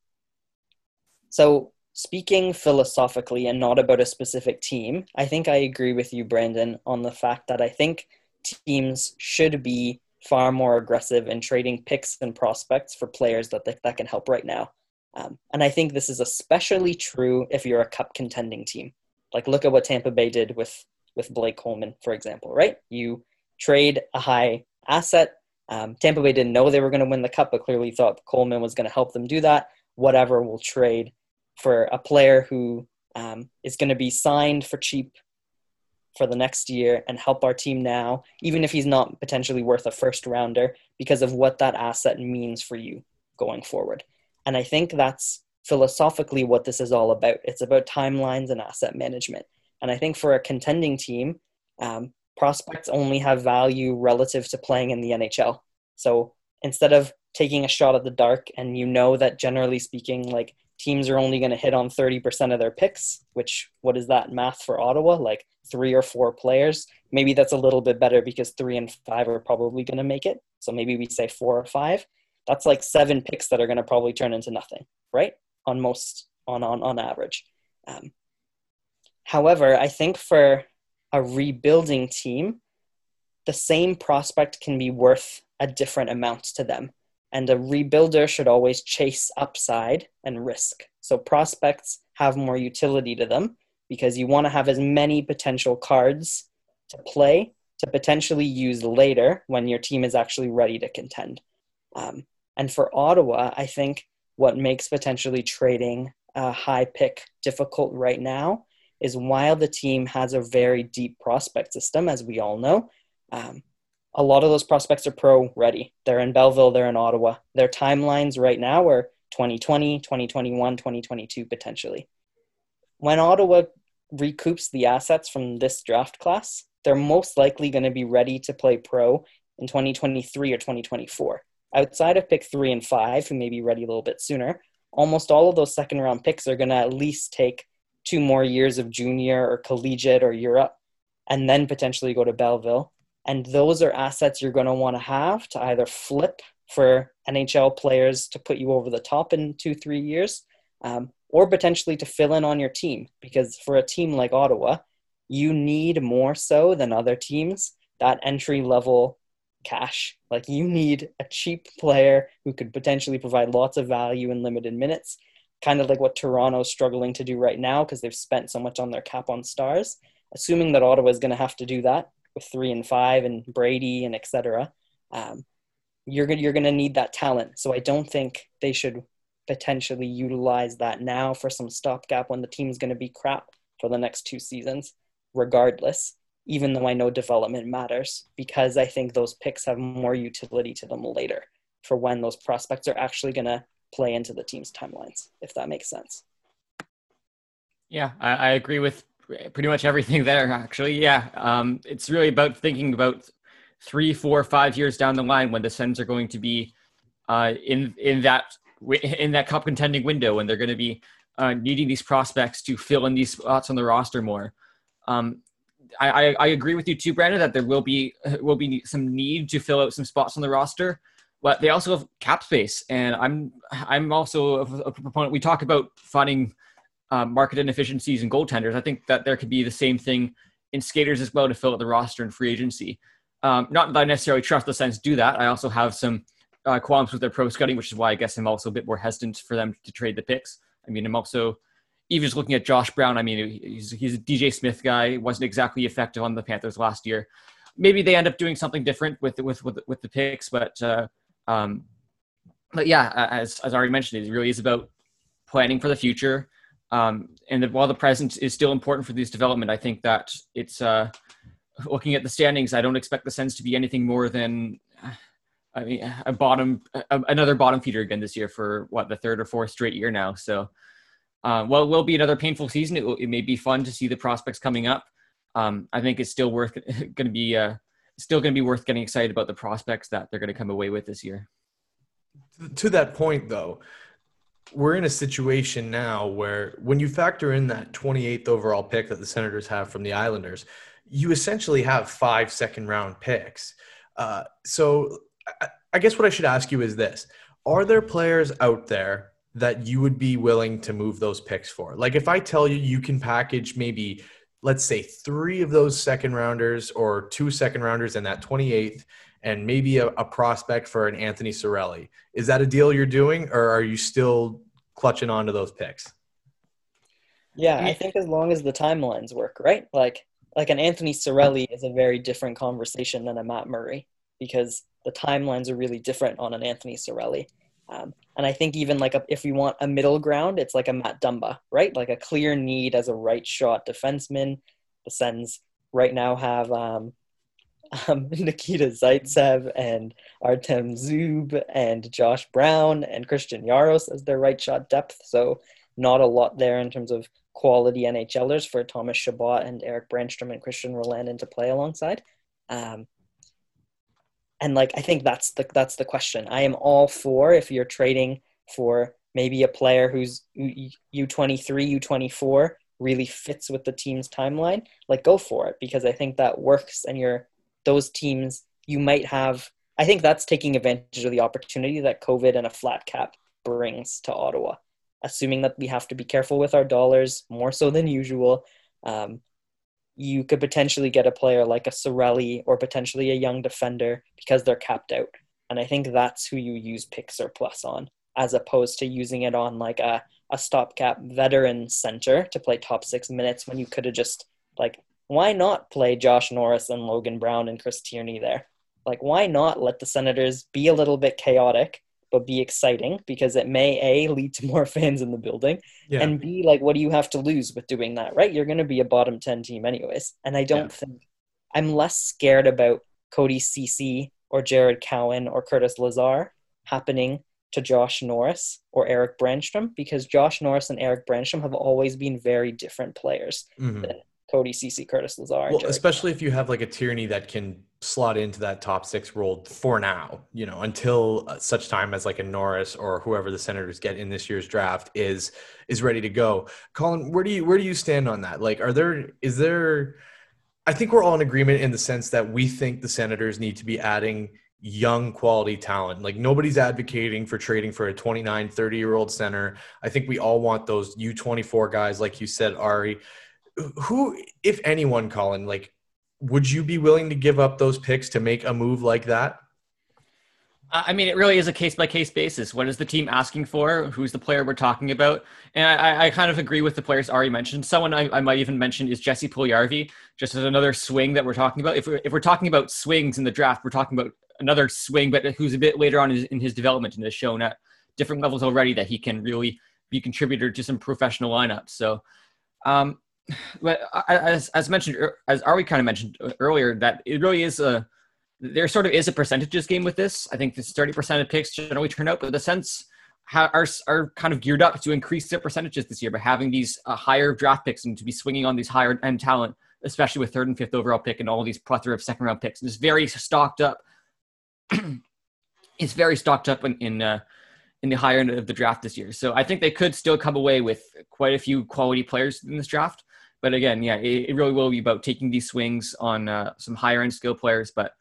so speaking philosophically and not about a specific team, I think I agree with you, Brandon, on the fact that I think teams should be far more aggressive in trading picks and prospects for players that that can help right now. Um, and I think this is especially true if you're a cup contending team. Like look at what Tampa Bay did with with Blake Coleman, for example. Right? You trade a high asset. Um, Tampa Bay didn't know they were going to win the cup, but clearly thought Coleman was going to help them do that. Whatever, we'll trade for a player who um, is going to be signed for cheap for the next year and help our team now, even if he's not potentially worth a first rounder, because of what that asset means for you going forward. And I think that's philosophically what this is all about. It's about timelines and asset management. And I think for a contending team, um, prospects only have value relative to playing in the NHL. So instead of taking a shot at the dark, and you know that generally speaking, like teams are only going to hit on 30% of their picks, which what is that math for Ottawa? Like three or four players. Maybe that's a little bit better because three and five are probably going to make it. So maybe we say four or five. That's like seven picks that are going to probably turn into nothing, right? On most, on, on, on average. Um, however, I think for a rebuilding team, the same prospect can be worth a different amount to them. And a rebuilder should always chase upside and risk. So prospects have more utility to them because you want to have as many potential cards to play to potentially use later when your team is actually ready to contend. Um, and for Ottawa, I think what makes potentially trading a high pick difficult right now is while the team has a very deep prospect system, as we all know, um, a lot of those prospects are pro ready. They're in Belleville, they're in Ottawa. Their timelines right now are 2020, 2021, 2022 potentially. When Ottawa recoups the assets from this draft class, they're most likely going to be ready to play pro in 2023 or 2024. Outside of pick three and five, who may be ready a little bit sooner, almost all of those second round picks are going to at least take two more years of junior or collegiate or Europe, and then potentially go to Belleville. And those are assets you're going to want to have to either flip for NHL players to put you over the top in two, three years, um, or potentially to fill in on your team. Because for a team like Ottawa, you need more so than other teams that entry level cash. Like you need a cheap player who could potentially provide lots of value in limited minutes, kind of like what Toronto's struggling to do right now because they've spent so much on their cap on stars. Assuming that Ottawa is going to have to do that with three and five and Brady and etc. Um, you're gonna you're gonna need that talent. So I don't think they should potentially utilize that now for some stopgap when the team's to be crap for the next two seasons regardless, even though I know development matters, because I think those picks have more utility to them later for when those prospects are actually to play into the team's timelines, if that makes sense. Yeah, I, I agree with pretty much everything there, actually. Yeah, um, it's really about thinking about three, four, five years down the line when the Sens are going to be uh, in in that in that cup contending window, and they're going to be uh, needing these prospects to fill in these spots on the roster more. Um, I, I, I, agree with you too, Brandon, that there will be will be some need to fill out some spots on the roster, but they also have cap space, and I'm I'm also a, a proponent. We talk about finding uh, market inefficiencies in goaltenders. I think that there could be the same thing in skaters as well to fill out the roster in free agency. Um, not that I necessarily trust the Sens do that. I also have some uh, qualms with their pro scouting, which is why I guess I'm also a bit more hesitant for them to trade the picks. I mean, I'm also even just looking at Josh Brown, I mean, he's, he's a DJ Smith guy. wasn't exactly effective on the Panthers last year. Maybe they end up doing something different with with with, with the picks, but uh, um, but yeah, as as I already mentioned, it really is about planning for the future. Um, and while the present is still important for this development, I think that it's uh, looking at the standings. I don't expect the Sens to be anything more than I mean a bottom a, another bottom feeder again this year for what the third or fourth straight year now. So uh, well, it will be another painful season. It, will, it, may be fun to see the prospects coming up. Um, I think it's still worth going to be uh, still going to be worth getting excited about the prospects that they're going to come away with this year. To that point, though, we're in a situation now where when you factor in that 28th overall pick that the Senators have from the Islanders, you essentially have five second round picks. Uh, so I, I guess what I should ask you is this: Are there players out there that you would be willing to move those picks for? Like if I tell you you can package maybe let's say 3 of those second rounders or two second rounders in that 28th and maybe a, a prospect for an Anthony Cirelli. Is that a deal you're doing or are you still clutching onto those picks? Yeah, I think as long as the timelines work, right? Like like an Anthony Cirelli is a very different conversation than a Matt Murray because the timelines are really different on an Anthony Cirelli. Um, and I think even like a, if we want a middle ground, it's like a Matt Dumba, right? Like a clear need as a right shot defenseman. The Sens right now have um, um, Nikita Zaitsev and Artem Zub and Josh Brown and Christian Jaros as their right shot depth. So not a lot there in terms of quality NHLers for Thomas Chabot and Erik Brännström and Christian Wolanin to play alongside. Um, and like I think that's the that's the question. I am all for if you're trading for maybe a player who's U23, U24 really fits with the team's timeline, like go for it because I think that works and you're those teams you might have I think that's taking advantage of the opportunity that COVID and a flat cap brings to Ottawa. Assuming that we have to be careful with our dollars more so than usual. Um, you could potentially get a player like a Cirelli or potentially a young defender because they're capped out. And I think that's who you use pick surplus on, as opposed to using it on like a, a stopgap veteran center to play top six minutes when you could have just like why not play Josh Norris and Logan Brown and Chris Tierney there? Like, why not let the Senators be a little bit chaotic, but be exciting because it may A, lead to more fans in the building, Yeah. and B, like, what do you have to lose with doing that, right? You're going to be a bottom 10 team, anyways. And I don't think I'm less scared about Cody Cece or Jared Cowen or Curtis Lazar happening to Josh Norris or Erik Brännström because Josh Norris and Erik Brännström have always been very different players. Mhm. Cody Cece, Curtis Lazar, Well, Jared especially if you have like a Tierney that can slot into that top six role for now, you know, until uh, such time as like a Norris or whoever the Senators get in this year's draft is is ready to go. Colin, where do you where do you stand on that? Like, are there is there? I think we're all in agreement in the sense that we think the Senators need to be adding young quality talent. Like nobody's advocating for trading for a 29, 30 year old center. I think we all want those U24 guys, like you said, Ary. Who, if anyone, Colin, like, would you be willing to give up those picks to make a move like that? I mean, it really is a case by case basis. What is the team asking for? Who's the player we're talking about? And I, I kind of agree with the players already mentioned. Someone I, I might even mention is Jesse Puljärvi, just as another swing that we're talking about. If we're, if we're talking about swings in the draft, we're talking about another swing, but who's a bit later on in his, development and has shown at different levels already that he can really be contributor to some professional lineups. So, um, but as, as mentioned, as Ary kind of mentioned earlier, that it really is a there sort of is a percentages game with this. I think this 30% of picks generally turn out, but the Sens are, are kind of geared up to increase their percentages this year by having these uh, higher draft picks and to be swinging on these higher end talent, especially with third and fifth overall pick and all these plethora of second round picks. And it's very stocked up. it's very stocked up in, in, uh, in the higher end of the draft this year. So I think they could still come away with quite a few quality players in this draft. But again, yeah, it, it really will be about taking these swings on uh, some higher end skill players. But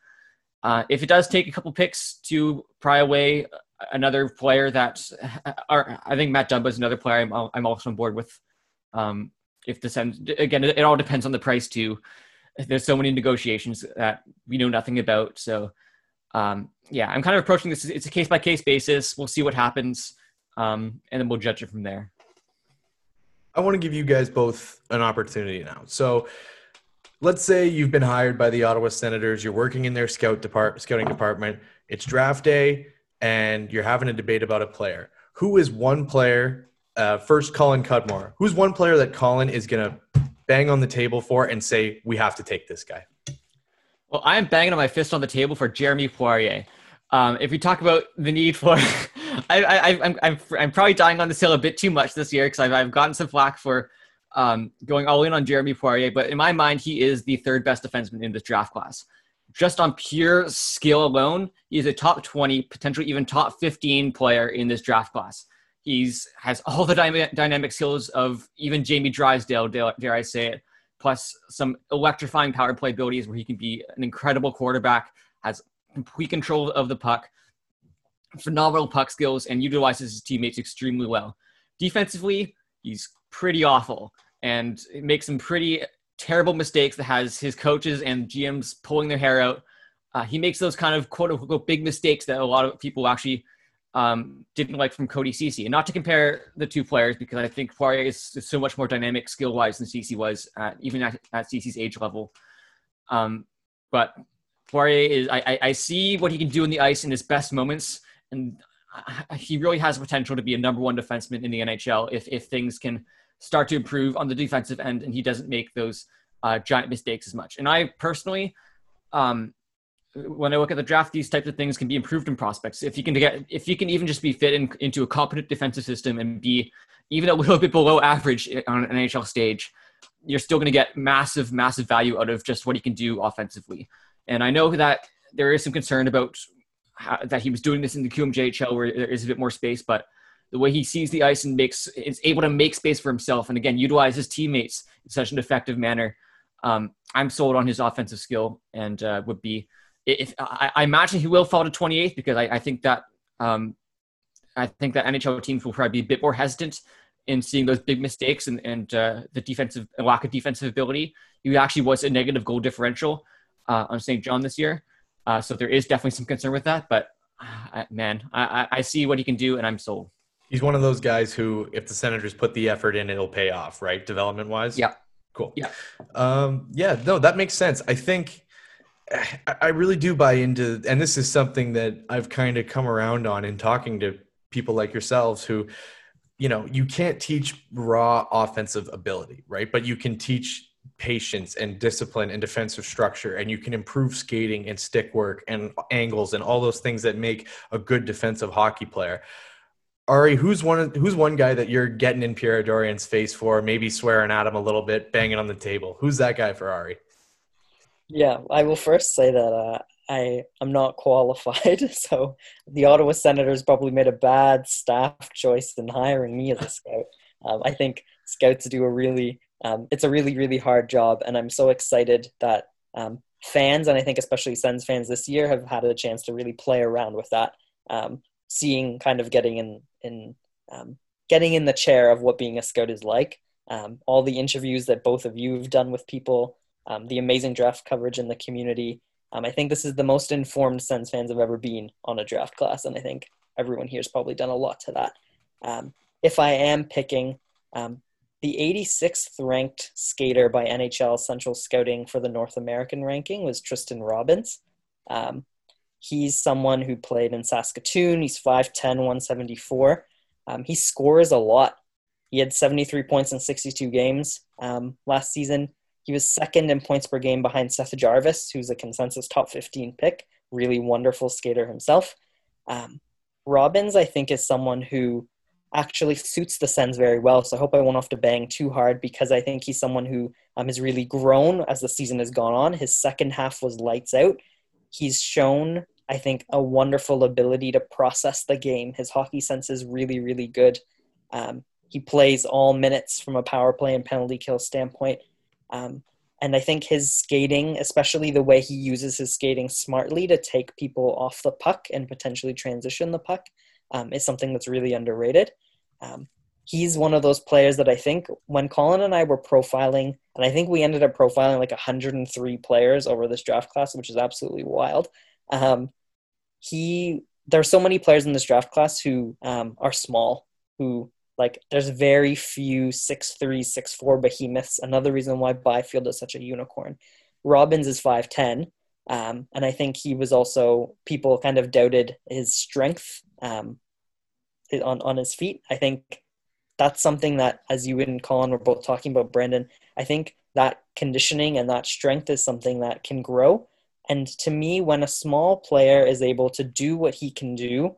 uh, if it does take a couple picks to pry away another player that, or I think Matt Dumba is another player I'm, I'm also on board with. Um, if the Sens, again, it, it all depends on the price too. There's so many negotiations that we know nothing about. So, um, yeah, I'm kind of approaching this. It's a case by case basis. We'll see what happens, um, and then we'll judge it from there. I want to give you guys both an opportunity now. So, let's say you've been hired by the Ottawa Senators, you're working in their scout depart- scouting department, it's draft day, and you're having a debate about a player. Who is one player? Uh, first, Colin Cudmore. Who's one player that Colin is going to bang on the table for and say, we have to take this guy? Well, I am banging on my fist on the table for Jeremy Poirier. Um, if we talk about the need for, I, I, I'm, I'm, I'm probably dying on this hill a bit too much this year because I've, I've gotten some flack for um, going all in on Jeremy Poirier, but in my mind, he is the third best defenseman in this draft class. Just on pure skill alone, he is a top 20, potentially even top 15 player in this draft class. He's has all the dy- dynamic skills of even Jamie Drysdale, dare, dare I say it, plus some electrifying power play abilities where he can be an incredible quarterback, has complete control of the puck, phenomenal puck skills, and utilizes his teammates extremely well. Defensively, he's pretty awful and makes some pretty terrible mistakes that has his coaches and GMs pulling their hair out. Uh, he makes those kind of quote unquote big mistakes that a lot of people actually um, didn't like from Cody Cece. And not to compare the two players because I think Poirier is, so much more dynamic skill wise than Cece was, at, even at, at age level. Um, but Poirier is, I, I, see what he can do in the ice in his best moments. And he really has potential to be a number one defenseman in the NHL if, if things can start to improve on the defensive end and he doesn't make those uh, giant mistakes as much. And I personally, um, when I look at the draft, these types of things can be improved in prospects. If you can get, if you can even just be fit in, into a competent defensive system and be even a little bit below average on an NHL stage, you're still going to get massive, massive value out of just what he can do offensively. And I know that there is some concern about how, that he was doing this in the QMJHL where there is a bit more space, but the way he sees the ice and makes is able to make space for himself and again utilize his teammates in such an effective manner. Um, I'm sold on his offensive skill and uh, would be if I, I, imagine he will fall to 28th because I, I think that um, I think that NHL teams will probably be a bit more hesitant in seeing those big mistakes and, and uh, the defensive lack of defensive ability. He actually was a negative goal differential uh, on Saint John this year, uh, so there is definitely some concern with that. But man, I, I see what he can do, and I'm sold. He's one of those guys who, if the Senators put the effort in, it'll pay off, right? Development wise. Yeah. Cool. Yeah. Um, yeah, no, that makes sense. I think I, I really do buy into, and this is something that I've kind of come around on in talking to people like yourselves who, you know, you can't teach raw offensive ability, right? But you can teach patience and discipline and defensive structure and you can improve skating and stick work and angles and all those things that make a good defensive hockey player Ary, who's one who's one guy that you're getting in Pierre Dorion's face for, maybe swearing at him a little bit, banging on the table? Who's that guy for Ary? Yeah, I will first say that uh, I am not qualified, so the Ottawa Senators probably made a bad staff choice in hiring me as a scout. Um, I think scouts do a really um, it's a really really hard job, and I'm so excited that um, fans and I think especially Sens fans this year have had a chance to really play around with that. Um, seeing kind of getting in in um, getting in the chair of what being a scout is like. Um, all the interviews that both of you have done with people, um, the amazing draft coverage in the community. I think this is the most informed Sens fans have ever been on a draft class, and I think everyone here has probably done a lot to that. If I am picking um, the 86th ranked skater by NHL Central Scouting for the North American ranking was Tristen Robins. Um, He's someone who played in Saskatoon. He's 5'10, 174. Um, he scores a lot. He had 73 points in 62 games um, last season. He was second in points per game behind Seth Jarvis, who's a consensus top 15 pick. Really wonderful skater himself. Um, Robins, I think, is someone who actually suits the Sens very well. So I hope I won't have to bang too hard because I think he's someone who um, has really grown as the season has gone on. His second half was lights out. He's shown I think, a wonderful ability to process the game. His hockey sense is really, really good. Um, he plays all minutes from a power play and penalty kill standpoint. Um, and I think his skating, especially the way he uses his skating smartly to take people off the puck and potentially transition the puck, um, is something that's really underrated. Um, he's one of those players that I think when Colin and I were profiling, and I think we ended up profiling like 103 players over this draft class, which is absolutely wild. Um, he there are so many players in this draft class who um, are small who like there's very few six three six four behemoths another reason why byfield is such a unicorn Robins is 5'10 um, and i think he was also people kind of doubted his strength um, on, on his feet i think that's something that as you and colin were both talking about brandon i think that conditioning and that strength is something that can grow and to me, when a small player is able to do what he can do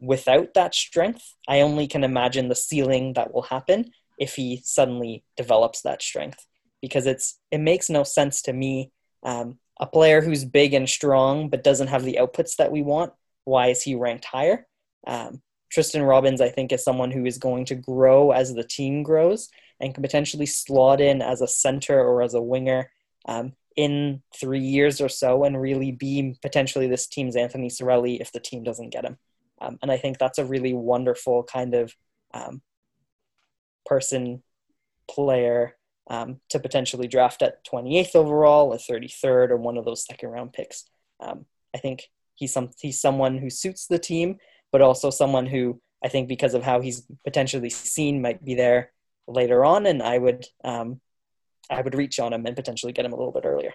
without that strength, I only can imagine the ceiling that will happen if he suddenly develops that strength. Because it's it makes no sense to me. Um, a player who's big and strong but doesn't have the outputs that we want, why is he ranked higher? Um, Tristen Robins, I think, is someone who is going to grow as the team grows and can potentially slot in as a center or as a winger. Um, in three years or so and really be potentially this team's Anthony Cirelli if the team doesn't get him. Um, and I think that's a really wonderful kind of um, person, player um, to potentially draft at 28th overall, or 33rd, or one of those second round picks. Um, I think he's some he's someone who suits the team, but also someone who I think because of how he's potentially seen might be there later on. And I would um, I would reach on him and potentially get him a little bit earlier.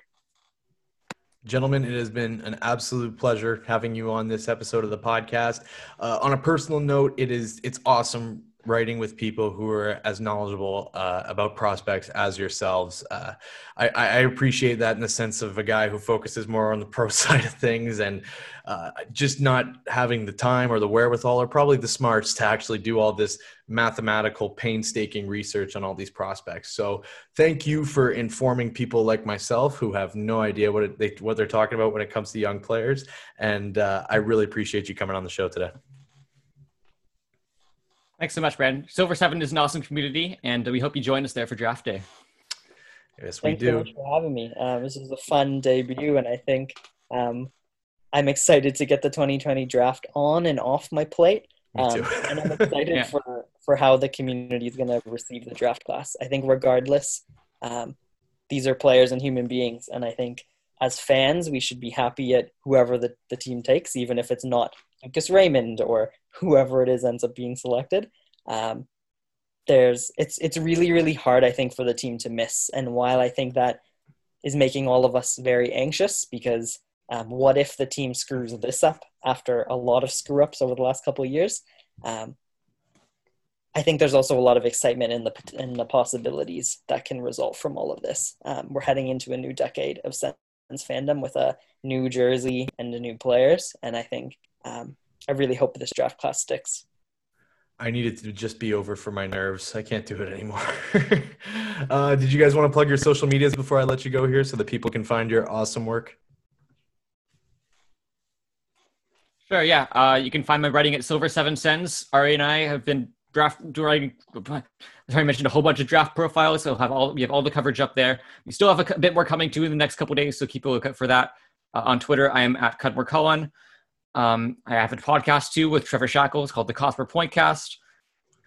Gentlemen, it has been an absolute pleasure having you on this episode of the podcast. Uh, on a personal note, it is it's awesome writing with people who are as knowledgeable uh, about prospects as yourselves. Uh, I, I, appreciate that in the sense of a guy who focuses more on the pro side of things and uh, just not having the time or the wherewithal or probably the smarts to actually do all this mathematical, painstaking research on all these prospects. So thank you for informing people like myself who have no idea what it, they, what they're talking about when it comes to young players. And uh, I really appreciate you coming on the show today. Thanks so much, Brad. Silver Seven is an awesome community, and we hope you join us there for draft day. Yes, we Thanks do. so much for having me. Uh, this is a fun debut, and I think um, I'm excited to get the 2020 draft on and off my plate. Um, and I'm excited yeah. for, for how the community is going to receive the draft class. I think, regardless, um, these are players and human beings, and I think as fans, we should be happy at whoever the, the team takes, even if it's not Lucas Raymond or whoever it is ends up being selected. Um, there's it's it's really really hard I think for the team to miss. And while I think that is making all of us very anxious because um, what if the team screws this up after a lot of screw ups over the last couple of years? Um, I think there's also a lot of excitement in the in the possibilities that can result from all of this. Um, we're heading into a new decade of fandom with a new jersey and new players, and I think um, I really hope this draft class sticks. I need it to just be over for my nerves. I can't do it anymore. uh, did you guys want to plug your social medias before I let you go here so that people can find your awesome work? Sure, yeah. Uh, you can find my writing at Silver Seven Sens. Ary and I have been draft writing. Sorry, I mentioned a whole bunch of draft profiles. So have all we have all the coverage up there. We still have a bit more coming too in the next couple days, so keep a lookout for that. Uh, on Twitter, I am at Cudmore Cullen. Um, I have a podcast too with Trevor Shackles called the Cosper Pointcast.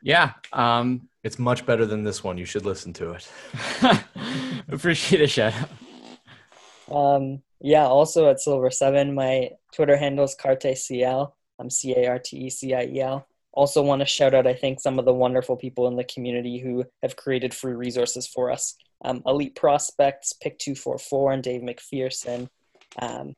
Yeah, um, it's much better than this one. You should listen to it. Appreciate it, Shed. Um, yeah, also at Silver Seven, my Twitter handle is CarteCL. I'm C A R T E C I E L. Also, want to shout out, I think, some of the wonderful people in the community who have created free resources for us. Um, Elite Prospects, Pick 244, and Dave McPherson. Um,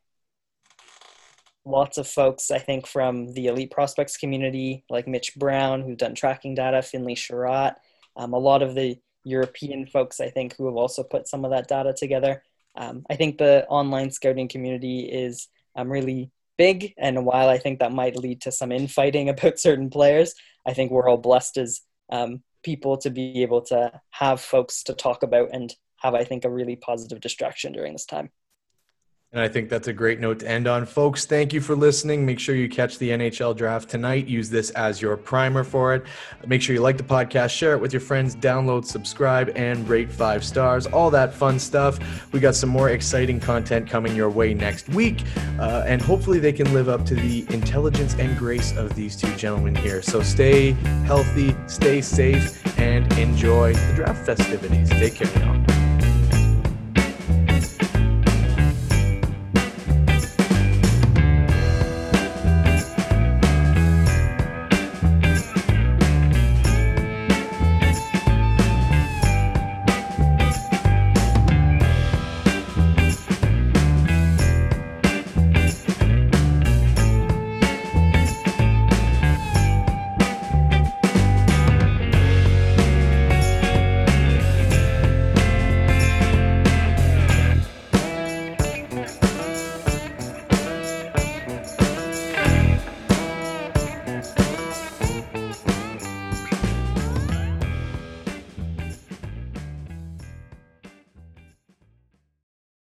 lots of folks, I think, from the Elite Prospects community, like Mitch Brown, who's done tracking data, Finley Sherratt, um, a lot of the European folks, I think, who have also put some of that data together. Um, I think the online scouting community is um, really big. And while I think that might lead to some infighting about certain players, I think we're all blessed as um, people to be able to have folks to talk about and have, I think, a really positive distraction during this time. And I think that's a great note to end on. Folks, thank you for listening. Make sure you catch the NHL draft tonight. Use this as your primer for it. Make sure you like the podcast, share it with your friends, download, subscribe, and rate five stars. All that fun stuff. We got some more exciting content coming your way next week. Uh, and hopefully they can live up to the intelligence and grace of these two gentlemen here. So stay healthy, stay safe, and enjoy the draft festivities. Take care now.